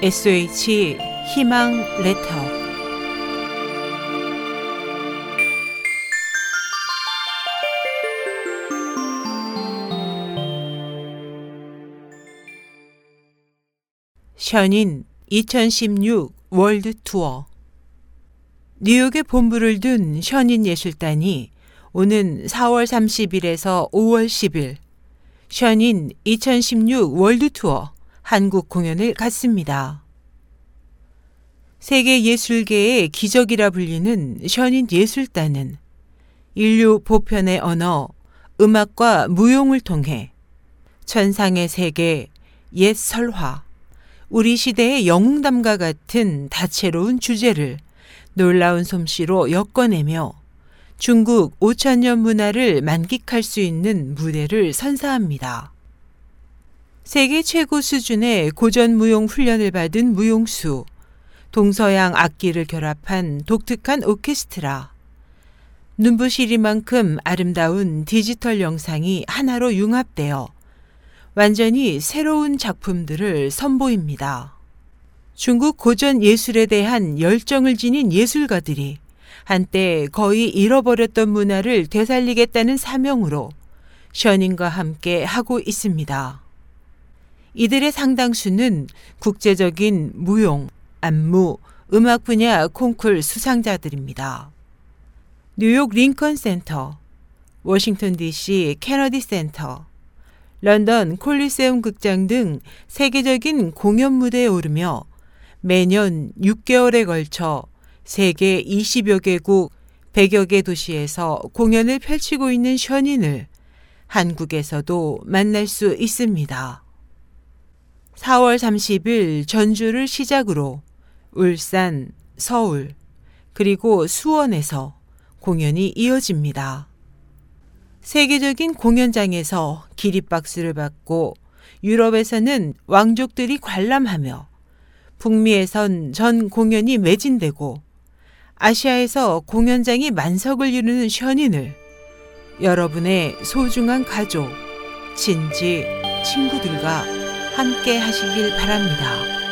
SH 희망 레터. 션인 2016 월드 투어. 뉴욕에 본부를 둔 션인 예술단이 오는 4월 30일에서 5월 10일. 션윈 2016 월드 투어 한국 공연을 갖습니다. 세계 예술계의 기적이라 불리는 션윈 예술단은 인류 보편의 언어, 음악과 무용을 통해 천상의 세계, 옛 설화, 우리 시대의 영웅담과 같은 다채로운 주제를 놀라운 솜씨로 엮어내며 중국 5천년 문화를 만끽할 수 있는 무대를 선사합니다. 세계 최고 수준의 고전 무용 훈련을 받은 무용수, 동서양 악기를 결합한 독특한 오케스트라, 눈부시리만큼 아름다운 디지털 영상이 하나로 융합되어 완전히 새로운 작품들을 선보입니다. 중국 고전 예술에 대한 열정을 지닌 예술가들이 한때 거의 잃어버렸던 문화를 되살리겠다는 사명으로 션윈과 함께 하고 있습니다. 이들의 상당수는 국제적인 무용, 안무, 음악 분야 콩쿨 수상자들입니다. 뉴욕 링컨 센터, 워싱턴 DC 케네디 센터, 런던 콜리세움 극장 등 세계적인 공연 무대에 오르며 매년 6개월에 걸쳐 세계 20여 개국 100여 개 도시에서 공연을 펼치고 있는 션인을 한국에서도 만날 수 있습니다. 4월 30일 전주를 시작으로 울산, 서울, 그리고 수원에서 공연이 이어집니다. 세계적인 공연장에서 기립박수를 받고 유럽에서는 왕족들이 관람하며 북미에선 전 공연이 매진되고 아시아에서 공연장이 만석을 이루는 션인을 여러분의 소중한 가족, 친지, 친구들과 함께 하시길 바랍니다.